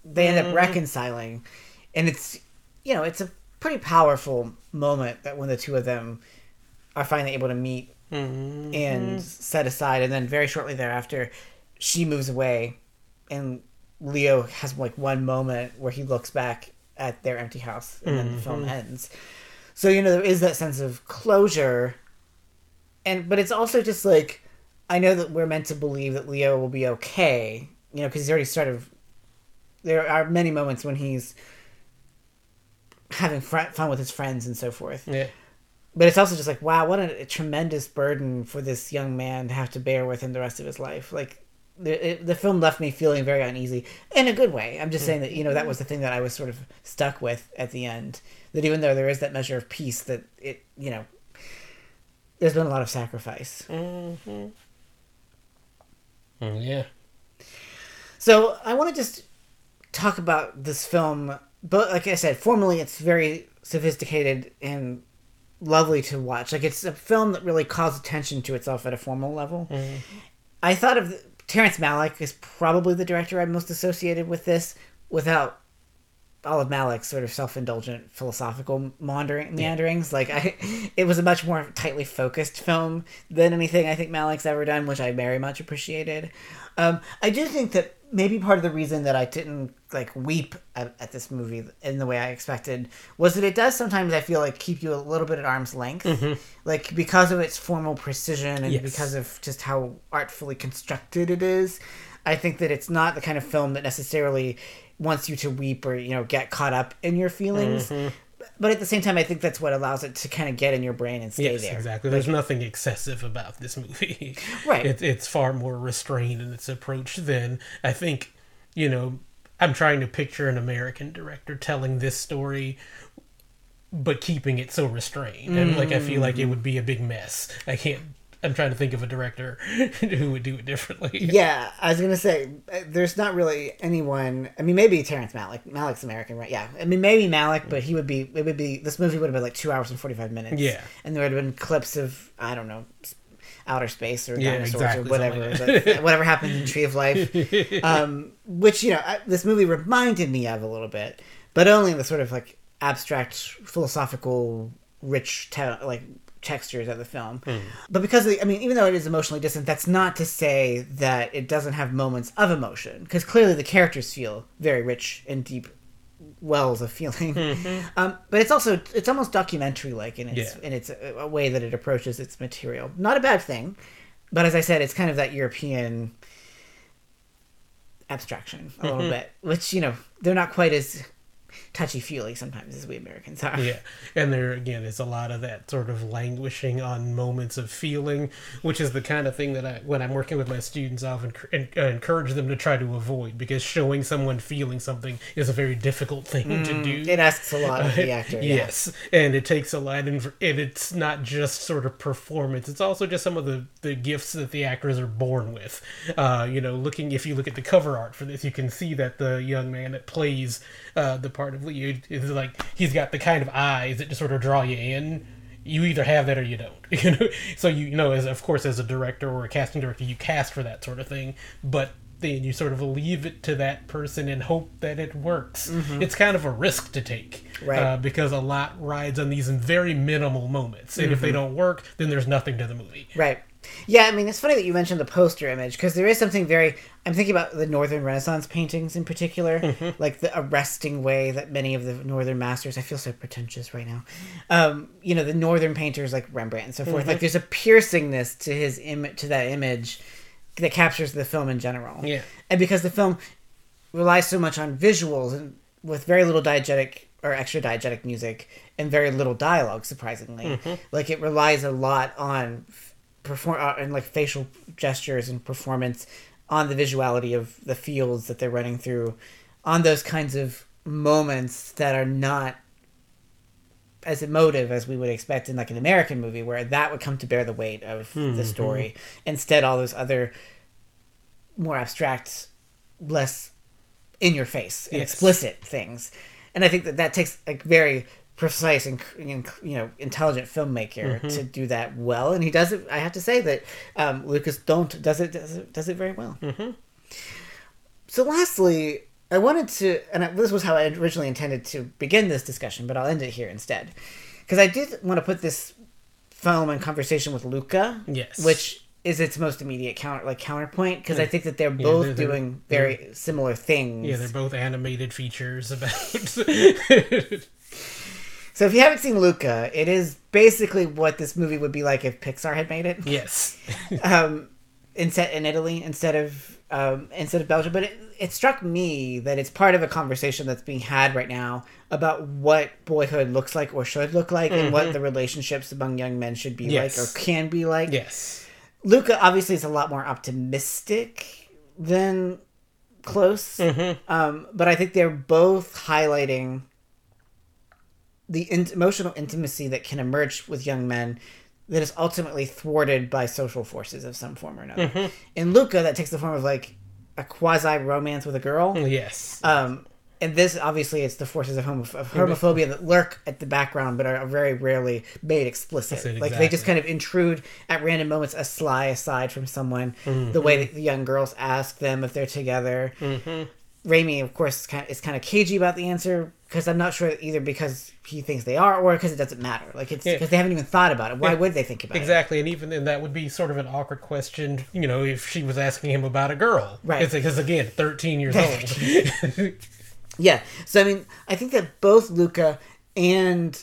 they end up mm-hmm. reconciling and it's you know it's a pretty powerful moment that when the two of them are finally able to meet and mm-hmm. set aside and then very shortly thereafter she moves away and leo has like one moment where he looks back at their empty house and then the film mm-hmm. ends so you know there is that sense of closure and but it's also just like i know that we're meant to believe that leo will be okay you know because he's already started there are many moments when he's having fr- fun with his friends and so forth. Yeah. But it's also just like, wow, what a, a tremendous burden for this young man to have to bear with him the rest of his life. Like, the, it, the film left me feeling very uneasy in a good way. I'm just saying that, you know, that was the thing that I was sort of stuck with at the end. That even though there is that measure of peace, that it, you know, there's been a lot of sacrifice. Mm, Yeah. So I want to just talk about this film. But like I said, formally, it's very sophisticated and lovely to watch. Like it's a film that really calls attention to itself at a formal level. I thought of Terrence Malick is probably the director I'm most associated with this, without all of Malick's sort of self-indulgent philosophical maundering, meanderings. Like I, it was a much more tightly focused film than anything I think Malick's ever done, which I very much appreciated. Um, I do think that maybe part of the reason that I didn't like weep at, at this movie in the way I expected was that it does sometimes I feel like keep you a little bit at arm's length, like because of its formal precision and Yes. because of just how artfully constructed it is. I think that it's not the kind of film that necessarily wants you to weep or you know get caught up in your feelings. But at the same time, I think that's what allows it to kind of get in your brain and stay Yes, there. exactly. There's nothing excessive about this movie. [laughs] Right. It, it's far more restrained in its approach than I think. You know, I'm trying to picture an American director telling this story, but keeping it so restrained, and like I feel like it would mm. be a big mess. I can't. I'm trying to think of a director [laughs] who would do it differently. Yeah, I was gonna say uh, there's not really anyone. I mean, maybe Terrence Malick. Malick's American, right? Yeah, I mean maybe Malick, but he would be. It would be. This movie would have been like two hours and forty five minutes. Yeah. and there would have been clips of I don't know, outer space or Yeah, dinosaurs exactly, or whatever, like whatever happens in Tree of Life, [laughs] um, which you know I, this movie reminded me of a little bit, but only in the sort of like abstract, philosophical, rich, te- like textures of the film. Hmm. But because of the, I mean, even though it is emotionally distant, that's not to say that it doesn't have moments of emotion, because clearly the characters feel very rich and deep wells of feeling. Mm-hmm. [laughs] Um, but it's also it's almost documentary like in its Yeah. in its a, a way that it approaches its material. Not a bad thing, but as I said, it's kind of that European abstraction a little mm-hmm. bit, which you know they're not quite as touchy feely sometimes as we Americans are. Yeah, and there again is a lot of that sort of languishing on moments of feeling, which is the kind of thing that I, when I'm working with my students, I often enc- en- uh, encourage them to try to avoid because showing someone feeling something is a very difficult thing to do. It asks a lot of the [laughs] actor. yeah. Yes, and it takes a lot, and, and it's not just sort of performance; it's also just some of the the gifts that the actors are born with. Uh, you know, looking if you look at the cover art for this, you can see that the young man that plays uh, the part of Leo is like he's got the kind of eyes that just sort of draw you in. You either have that or you don't. [laughs] You know, so you know, as of course, as a director or a casting director, you cast for that sort of thing, but then you sort of leave it to that person and hope that it works. It's kind of a risk to take, Right. uh, because a lot rides on these very minimal moments, and if they don't work, then there's nothing to the movie. Right. Yeah, I mean, it's funny that you mentioned the poster image because there is something very. I'm thinking about the Northern Renaissance paintings in particular, Mm-hmm. like the arresting way that many of the Northern masters. I feel so pretentious right now. Um, you know, the Northern painters like Rembrandt and so forth. Mm-hmm. Like, there's a piercingness to his image, to that image, that captures the film in general. Yeah. and because the film relies so much on visuals and with very little diegetic or extra diegetic music and very little dialogue surprisingly Mm-hmm. like it relies a lot on perform uh, and like facial gestures and performance on the visuality of the fields that they're running through on those kinds of moments that are not as emotive as we would expect in like an American movie where that would come to bear the weight of the story. Instead all those other more abstract, less in your face and Yes. explicit things. And I think that that takes a very precise and, you know intelligent filmmaker to do that well. And he does it i have to say that um, Lukas Dhont does it does it, does it very well. So lastly i wanted to and I, this was how i originally intended to begin this discussion but i'll end it here instead. Because i did want to put this film in conversation with luca Yes. which is its most immediate counter like counterpoint. Because i think that they're both they're- they're- doing very similar things. Yeah, they're both animated features about. [laughs] [laughs] so if you haven't seen luca it is basically what this movie would be like if pixar had made it yes. [laughs] um, in set in Italy instead of um, instead of Belgium. But it, it struck me that it's part of a conversation that's being had right now about what boyhood looks like or should look like, and what the relationships among young men should be Yes. like or can be like. Yes. Luca obviously is a lot more optimistic than close, um, but I think they're both highlighting the in- emotional intimacy that can emerge with young men that is ultimately thwarted by social forces of some form or another. In Luca, that takes the form of like a quasi romance with a girl. Yes. Um, and this obviously it's the forces of, homo- of homophobia that lurk at the background but are very rarely made explicit. It, Like they just kind of intrude at random moments a sly aside from someone. Mm-hmm. The way that the young girls ask them if they're together. Mm-hmm. Remy, of course, is kind of, is kind of cagey about the answer because I'm not sure either because he thinks they are or because it doesn't matter. Like it's Yeah. because they haven't even thought about it. Why Yeah. would they think about it? Exactly, and even then, that would be sort of an awkward question, you know, if she was asking him about a girl. Right. Because, again, 13 years old. [laughs] Yeah. So I mean, I think that both Luca and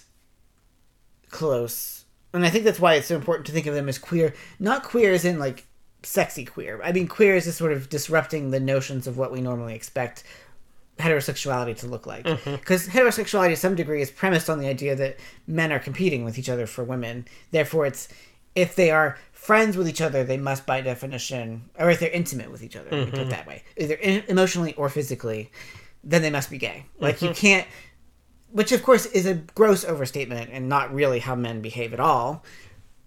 Close, and I think that's why it's so important to think of them as queer. Not queer as in like sexy queer. I mean, queer is just sort of disrupting the notions of what we normally expect heterosexuality to look like. Mm-hmm. Because heterosexuality, to some degree, is premised on the idea that men are competing with each other for women. Therefore, it's if they are friends with each other, they must, by definition, or if they're intimate with each other, let me put it mm-hmm. that way, either in, emotionally or physically, then they must be gay. Like you mm-hmm. can't, which of course is a gross overstatement and not really how men behave at all.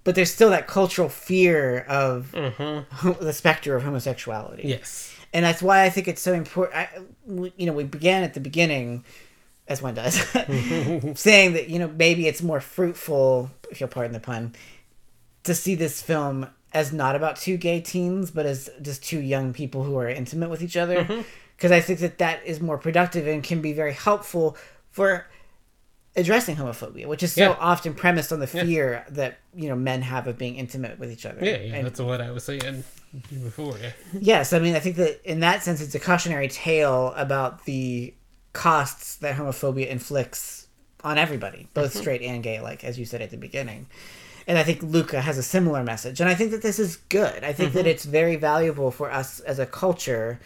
But there's still that cultural fear of ho- [laughs] the specter of homosexuality yes. and that's why I think it's so important. I, you know, we began at the beginning, as one does, [laughs] [laughs] saying that you know maybe it's more fruitful, if you'll pardon the pun, to see this film as not about two gay teens, but as just two young people who are intimate with each other. Mm-hmm. Because I think that that is more productive and can be very helpful for addressing homophobia, which is so Yeah. often premised on the fear that you know men have of being intimate with each other. Yeah, yeah, And- that's what I was saying before. Yeah. Yes, I mean, I think that in that sense, it's a cautionary tale about the costs that homophobia inflicts on everybody, both mm-hmm. straight and gay, like as you said at the beginning. And I think Luca has a similar message, and I think that this is good. I think that mm-hmm. it's very valuable for us as a culture,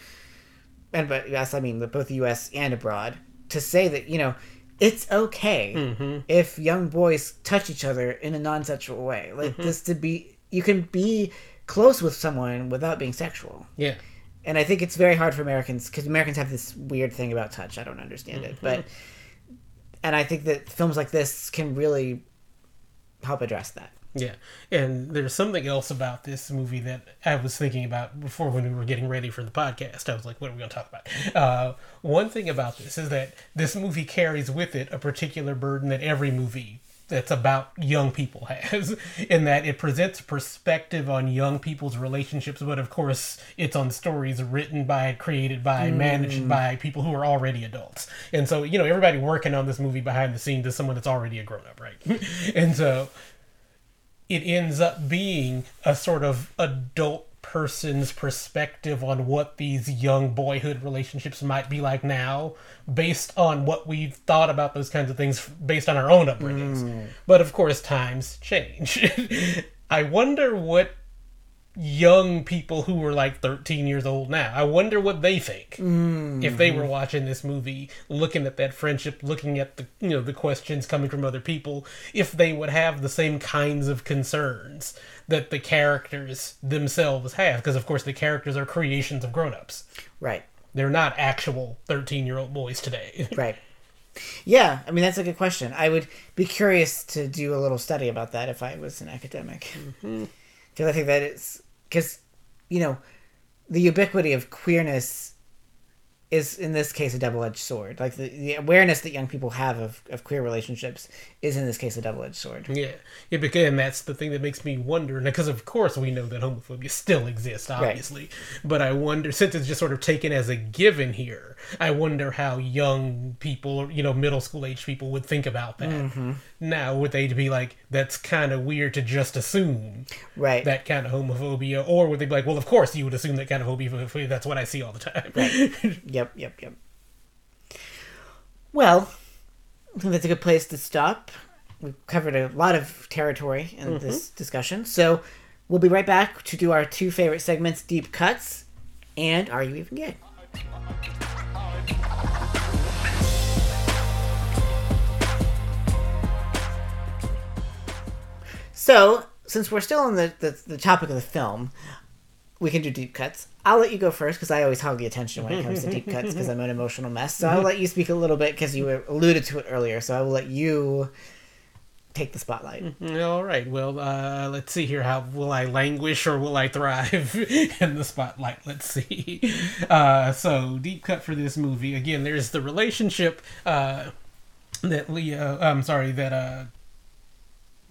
and but yes, I mean both the U.S. and abroad, to say that you know it's okay mm-hmm. if young boys touch each other in a non-sexual way, like mm-hmm. this to be. You can be close with someone without being sexual Yeah. and I think it's very hard for Americans because Americans have this weird thing about touch. I don't understand it, mm-hmm. but and I think that films like this can really help address that. Yeah, and there's something else about this movie that I was thinking about before when we were getting ready for the podcast. I was like, what are we going to talk about? Uh, one thing about this is that this movie carries with it a particular burden that every movie that's about young people [laughs] has, in that it presents perspective on young people's relationships, but of course, it's on stories written by, created by, managed by people who are already adults. And so, you know, everybody working on this movie behind the scenes is someone that's already a grown up, right? [laughs] and so it ends up being a sort of adult person's perspective on what these young boyhood relationships might be like now based on what we've thought about those kinds of things based on our own upbringings. Mm. But of course times [laughs] change. I wonder what young people who were like 13 years old now. I wonder what they think hmm. if they were watching this movie looking at that friendship looking at the you know the questions coming from other people if they would have the same kinds of concerns that the characters themselves have. Because of course the characters are creations of grown-ups. Right. they're not actual 13 year old boys today. [laughs] Right. Yeah, I mean that's a good question. I would be curious to do a little study about that if I was an academic, mm-hmm. because I think that it's because you know the ubiquity of queerness is in this case a double-edged sword. Like the, the awareness that young people have of, of queer relationships is in this case a double-edged sword. Yeah, yeah, because and that's the thing that makes me wonder. Because of course we know that homophobia still exists, obviously. But I wonder, since it's just sort of taken as a given here, I wonder how young people, or you know, middle school age people would think about that. Mm-hmm. Now, would they be like, "That's kind of weird to just assume Right. that kind of homophobia," or would they be like, "Well, of course you would assume that kind of homophobia. That's what I see all the time." right [laughs] Yep, yep, yep. Well, I think that's a good place to stop. We've covered a lot of territory in mm-hmm. this discussion. So we'll be right back to do our two favorite segments Deep Cuts and Are You Even Gay? So, since we're still on the, the, the topic of the film, we can do deep cuts. I'll let you go first because I always hog the attention when it comes to deep cuts because I'm an emotional mess. So I'll let you speak a little bit because you alluded to it earlier. So I will let you take the spotlight. All right. Well, uh, let's see here. How will I languish or will I thrive [laughs] in the spotlight? Let's see. Uh, so, deep cut for this movie. Again, there's the relationship uh, that Leo. I'm sorry that.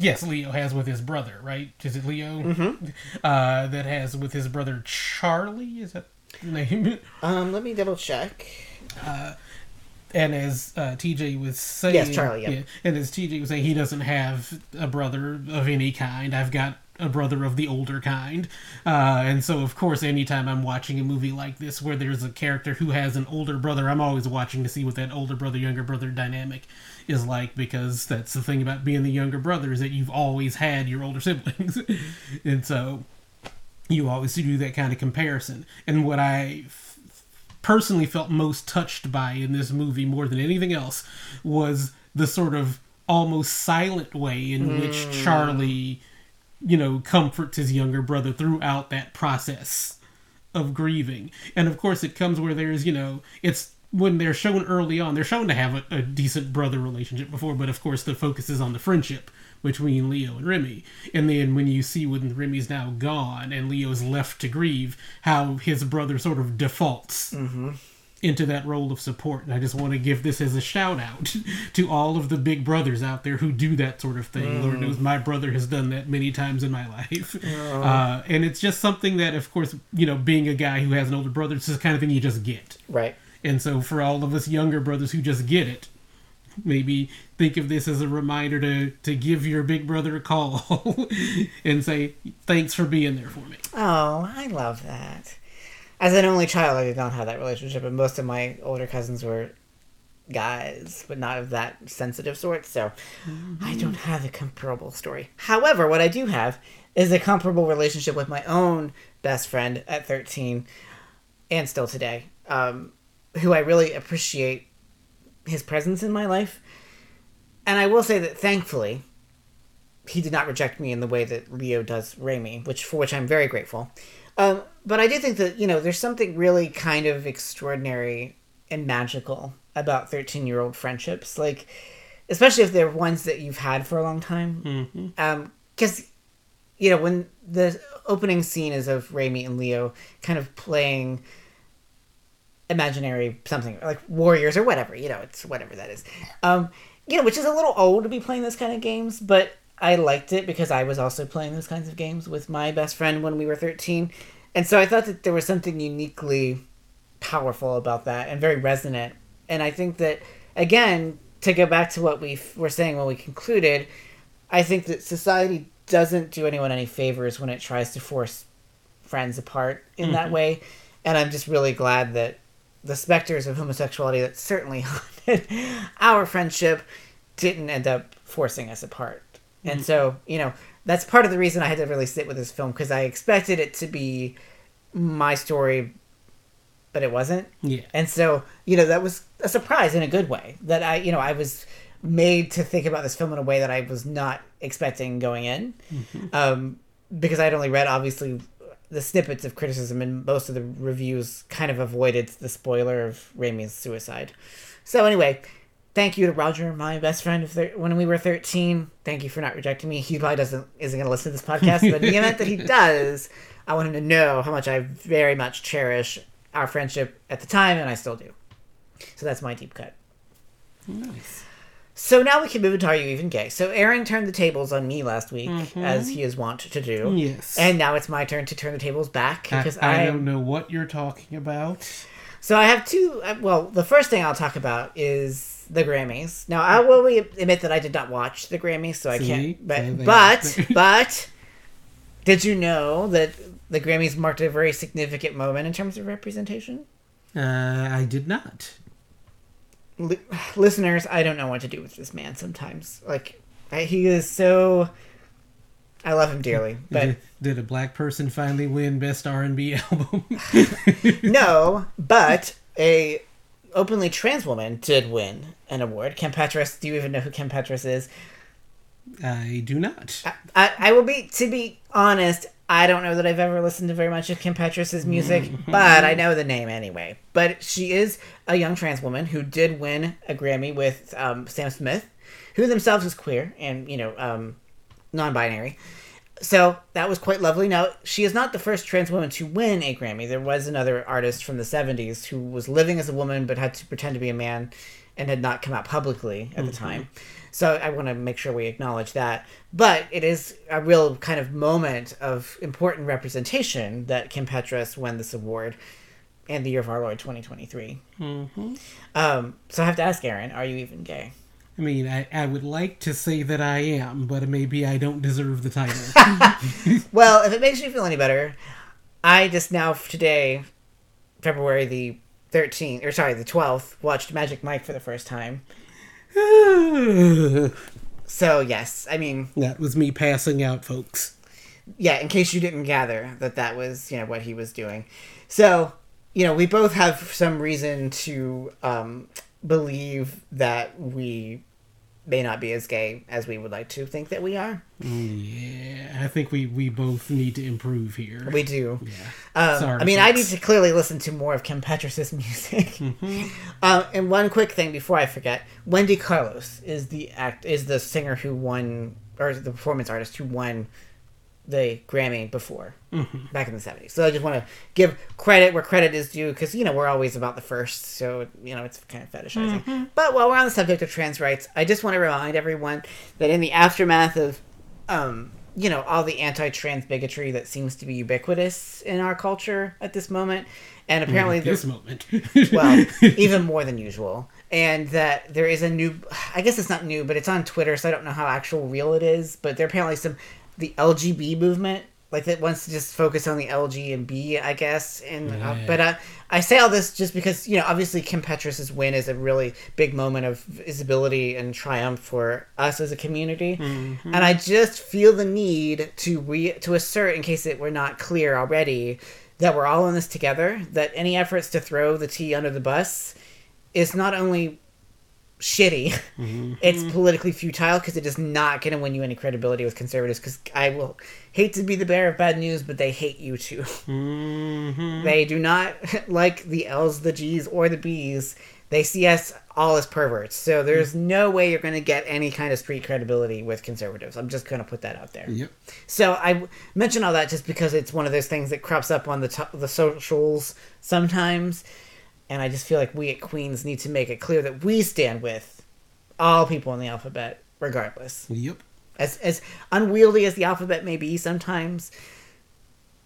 Uh, Yes, Leo has with his brother, right? Is it Leo? Mm-hmm. [laughs] Uh, that has with his brother Charlie. Is that the name? [laughs] Um, let me double check. And as uh, TJ was saying, Yes, Charlie, yeah. and as TJ was saying, he doesn't have a brother of any kind. I've got a brother of the older kind, uh, and so of course, anytime I'm watching a movie like this where there's a character who has an older brother, I'm always watching to see what that older brother younger brother dynamic is like because that's the thing about being the younger brother is that you've always had your older [laughs] siblings, and so you always do that kind of comparison. And what I f- personally felt most touched by in this movie more than anything else was the sort of almost silent way in which hmm. Charlie, you know, comforts his younger brother throughout that process of grieving. And of course, it comes where there's, you know, it's when they're shown early on, they're shown to have a, a decent brother relationship before, but of course, the focus is on the friendship between Leo and Remy. And then when you see when Remy's now gone and Leo's left to grieve, how his brother sort of defaults into that role of support. And I just want to give this as a shout out [laughs] to all of the big brothers out there who do that sort of thing. Mm. Lord knows my brother has done that many times in my life. Oh. Uh, and it's just something that, of course, you know, being a guy who has an older brother, it's the kind of thing you just get. Right. And so for all of us younger brothers who just get it, maybe think of this as a reminder to to give your big brother a call [laughs] and say thanks for being there for me. Oh, I love that. As an only child, I did not have that relationship, and most of my older cousins were guys, but not of that sensitive sort. So mm-hmm. I don't have a comparable story. However, what I do have is a comparable relationship with my own best friend at 13 and still today, um, who I really appreciate his presence in my life. And I will say that thankfully, he did not reject me in the way that Leo does Remy, which for which I'm very grateful. Um, but I do think that you know there's something really kind of extraordinary and magical about 13 year old friendships, like especially if they're ones that you've had for a long time. Because mm-hmm. um, you know when the opening scene is of Remy and Leo kind of playing imaginary something like warriors or whatever you know it's whatever that is. Um you know which is a little old to be playing this kind of games but i liked it because i was also playing those kinds of games with my best friend when we were 13 and so i thought that there was something uniquely powerful about that and very resonant. And i think that again to go back to what we were saying when we concluded i think that society doesn't do anyone any favors when it tries to force friends apart in mm-hmm. that way. And i'm just really glad that the specters of homosexuality that certainly haunted [laughs] our friendship didn't end up forcing us apart. Mm-hmm. And so, you know, that's part of the reason I had to really sit with this film because I expected it to be my story, but it wasn't. Yeah. And so, you know, that was a surprise in a good way that I, you know, I was made to think about this film in a way that I was not expecting going in. Mm-hmm. Um, because I'd only read obviously the snippets of criticism and most of the reviews kind of avoided the spoiler of Remy's suicide. So anyway, thank you to Roger, my best friend thir- when we were 13. Thank you for not rejecting me. He probably doesn't isn't going to listen to this podcast, but in the event that he [laughs] does, I want him to know how much I very much cherish our friendship at the time, and I still do. So that's my deep cut. Nice. So now we can move into Are You Even Gay? So Aaron turned the tables on me last week, mm-hmm. as he is wont to do. Yes. And now it's my turn to turn the tables back because I, I don't know what you're talking about. So I have two. Uh, well, the first thing I'll talk about is the Grammys. Now I will admit that I did not watch the Grammys, so I See? can't. But but [laughs] but did you know that the Grammys marked a very significant moment in terms of representation? Uh, I did not li- listeners, I don't know what to do with this man sometimes. Like, I, he is so. I love him dearly, but did, did a black person finally win best R and B [laughs] album? [laughs] no, but a openly trans woman did win an award. Kim Petras. Do you even know who Kim Petras is? I do not. I, I, will be to be honest. I don't know that I've ever listened to very much of Kim Petras' music, [laughs] but I know the name anyway. But she is a young trans woman who did win a Grammy with um, Sam Smith, who themselves is queer and, you know, um, non binary. So that was quite lovely. Now, she is not the first trans woman to win a Grammy. There was another artist from the 70s who was living as a woman but had to pretend to be a man and had not come out publicly at mm-hmm. the time. So I want to make sure we acknowledge that. But it is a real kind of moment of important representation that Kim Petras won this award in the year of our Lord 2023. Mm-hmm. Um, so I have to ask Aaron, are you even gay? I mean, I, I would like to say that I am, but maybe I don't deserve the title. [laughs] [laughs] well, if it makes you feel any better, I just now today, February the 13th, or sorry, the 12th, watched Magic Mike for the first time. [sighs] so yes, I mean that was me passing out, folks. Yeah, in case you didn't gather that that was you know what he was doing. So you know we both have some reason to um, believe that we may not be as gay as we would like to think that we are. Yeah, I think we we both need to improve here. We do. Yeah. Um, Sorry, I mean, folks. I need to clearly listen to more of Kim Petras' [laughs] music. Mm-hmm. um, and one quick thing before I forget: Wendy Carlos is the act is the singer who won, or the performance artist who won the Grammy before, mm-hmm. back in the 70s. So I just want to give credit where credit is due because, you know, we're always about the first. So, you know, it's kind of fetishizing. Mm-hmm. But while we're on the subject of trans rights, I just want to remind everyone that in the aftermath of, um, you know, all the anti trans bigotry that seems to be ubiquitous in our culture at this moment, and mm, apparently At there's this moment. [laughs] well, [laughs] even more than usual. And that there is a new, I guess it's not new, but it's on Twitter, so I don't know how actual real it is. But there apparently some the LGB movement, like that wants to just focus on the LG and B, I guess. And uh, but uh, I say all this just because you know, obviously Kim Petras's win is a really big moment of visibility and triumph for us as a community. And I just feel the need to re to assert, in case it were not clear already, that we're all in this together. That any efforts to throw the T under the bus is not only shitty, it's politically futile because it is not going to win you any credibility with conservatives. Because I will hate to be the bearer of bad news, but they hate you too. Mhm. They do not [laughs] like the L's, the G's, or the B's. They see us all as perverts. So there's no way you're going to get any kind of street credibility with conservatives. I'm just going to put that out there. Yep. So I mention all that just because it's one of those things that crops up on the to- the socials sometimes, and I just feel like we at Queens need to make it clear that we stand with all people in the alphabet, regardless. Yep. As as unwieldy as the alphabet may be sometimes,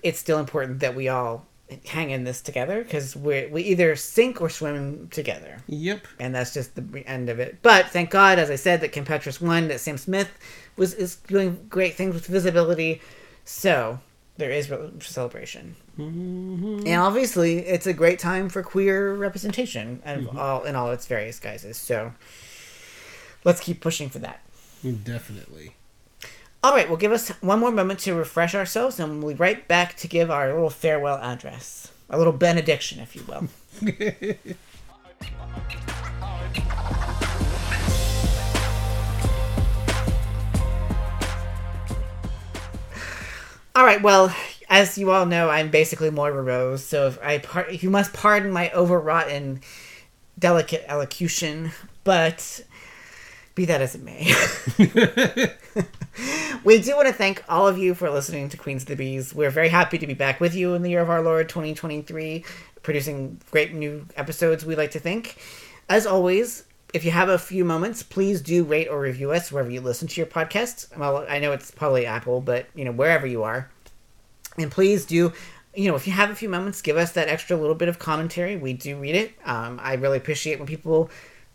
it's still important that we all hang in this together because we we either sink or swim together Yep. and that's just the end of it. But thank God, as I said, that Kim Petras won, that Sam Smith was is doing great things with visibility. So there is celebration, And obviously, it's a great time for queer representation and mm-hmm. all in all its various guises. So let's keep pushing for that. Definitely. All right, we'll give us one more moment to refresh ourselves, and we'll be right back to give our little farewell address, a little benediction, if you will. [laughs] All right. Well, as you all know, I'm basically Moira Rose, so if I par- you must pardon my overwrought and delicate elocution, but be that as it may. [laughs] we do want to thank all of you for listening to Queens of the Bees. We're very happy to be back with you in the year of our Lord 2023, producing great new episodes, we like to think. As always, if you have a few moments, please do rate or review us wherever you listen to your podcast. Well, I know it's probably Apple, but you know, wherever you are. And please do, you know, if you have a few moments, give us that extra little bit of commentary. We do read it. Um, I really appreciate when people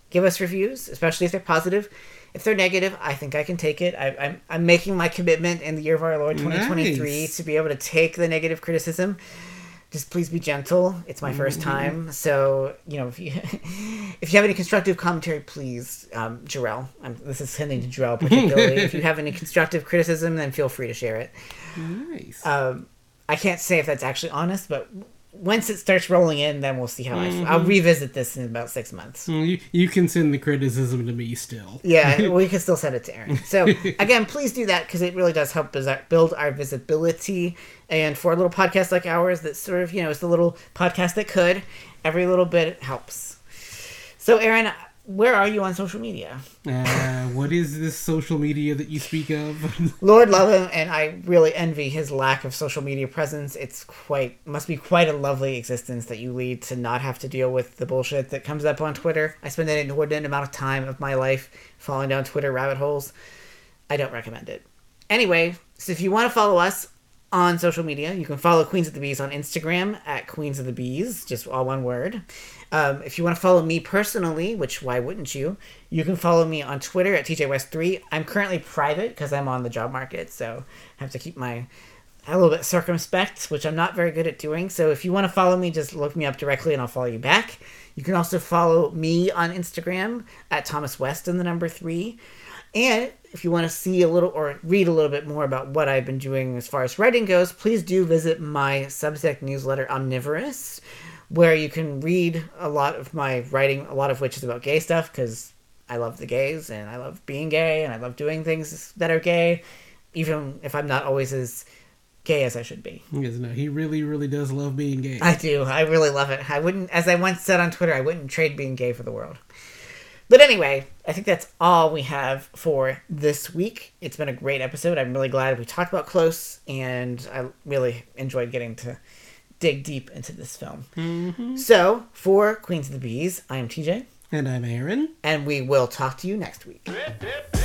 give us reviews, especially if they're positive. If they're negative, I think I can take it. I, I'm, I'm making my commitment in the year of our Lord 2023 Nice. to be able to take the negative criticism. Just please be gentle. It's my first time, so you know if you [laughs] if you have any constructive commentary, please, um, Jarrell. I'm, this is sending to Jarrell [laughs] particularly. if you have any constructive criticism, then feel free to share it. nice. Um, I can't say if that's actually honest, but once it starts rolling in, then we'll see how I feel. I'll mm-hmm. revisit this in about six months. Well, you, you can send the criticism to me still. Yeah, [laughs] we can still send it to Aaron. So [laughs] again, please do that because it really does help build our visibility. And for a little podcast like ours, that sort of you know is the little podcast that could, every little bit helps. So Aaron, where are you on social media? Uh, what is this social media that you speak of? [laughs] Lord love him, and I really envy his lack of social media presence. It's quite must be quite a lovely existence that you lead to not have to deal with the bullshit that comes up on Twitter. I spend an inordinate amount of time of my life falling down Twitter rabbit holes. I don't recommend it. Anyway, so if you want to follow us on social media, you can follow Queens of the Bees on Instagram at Queens of the Bees, just all one word. Um, if you want to follow me personally, which why wouldn't you? You can follow me on Twitter at TJWest3. I'm currently private because I'm on the job market, so I have to keep my a little bit circumspect, which I'm not very good at doing. So if you want to follow me, just look me up directly and I'll follow you back. You can also follow me on Instagram at Thomas West and the number three. And if you want to see a little or read a little bit more about what I've been doing as far as writing goes, please do visit my Substack newsletter, Omnivorous, where you can read a lot of my writing, a lot of which is about gay stuff, because I love the gays and I love being gay and I love doing things that are gay, even if I'm not always as gay as I should be. Yes, no, he really, really does love being gay. I do. I really love it. I wouldn't, as I once said on Twitter, I wouldn't trade being gay for the world. But anyway, I think that's all we have for this week. It's been a great episode. I'm really glad we talked about Close, and I really enjoyed getting to dig deep into this film. Mm-hmm. So, for Queens of the Bees, I am TJ, And I'm Aaron. and we will talk to you next week. Hip, hip,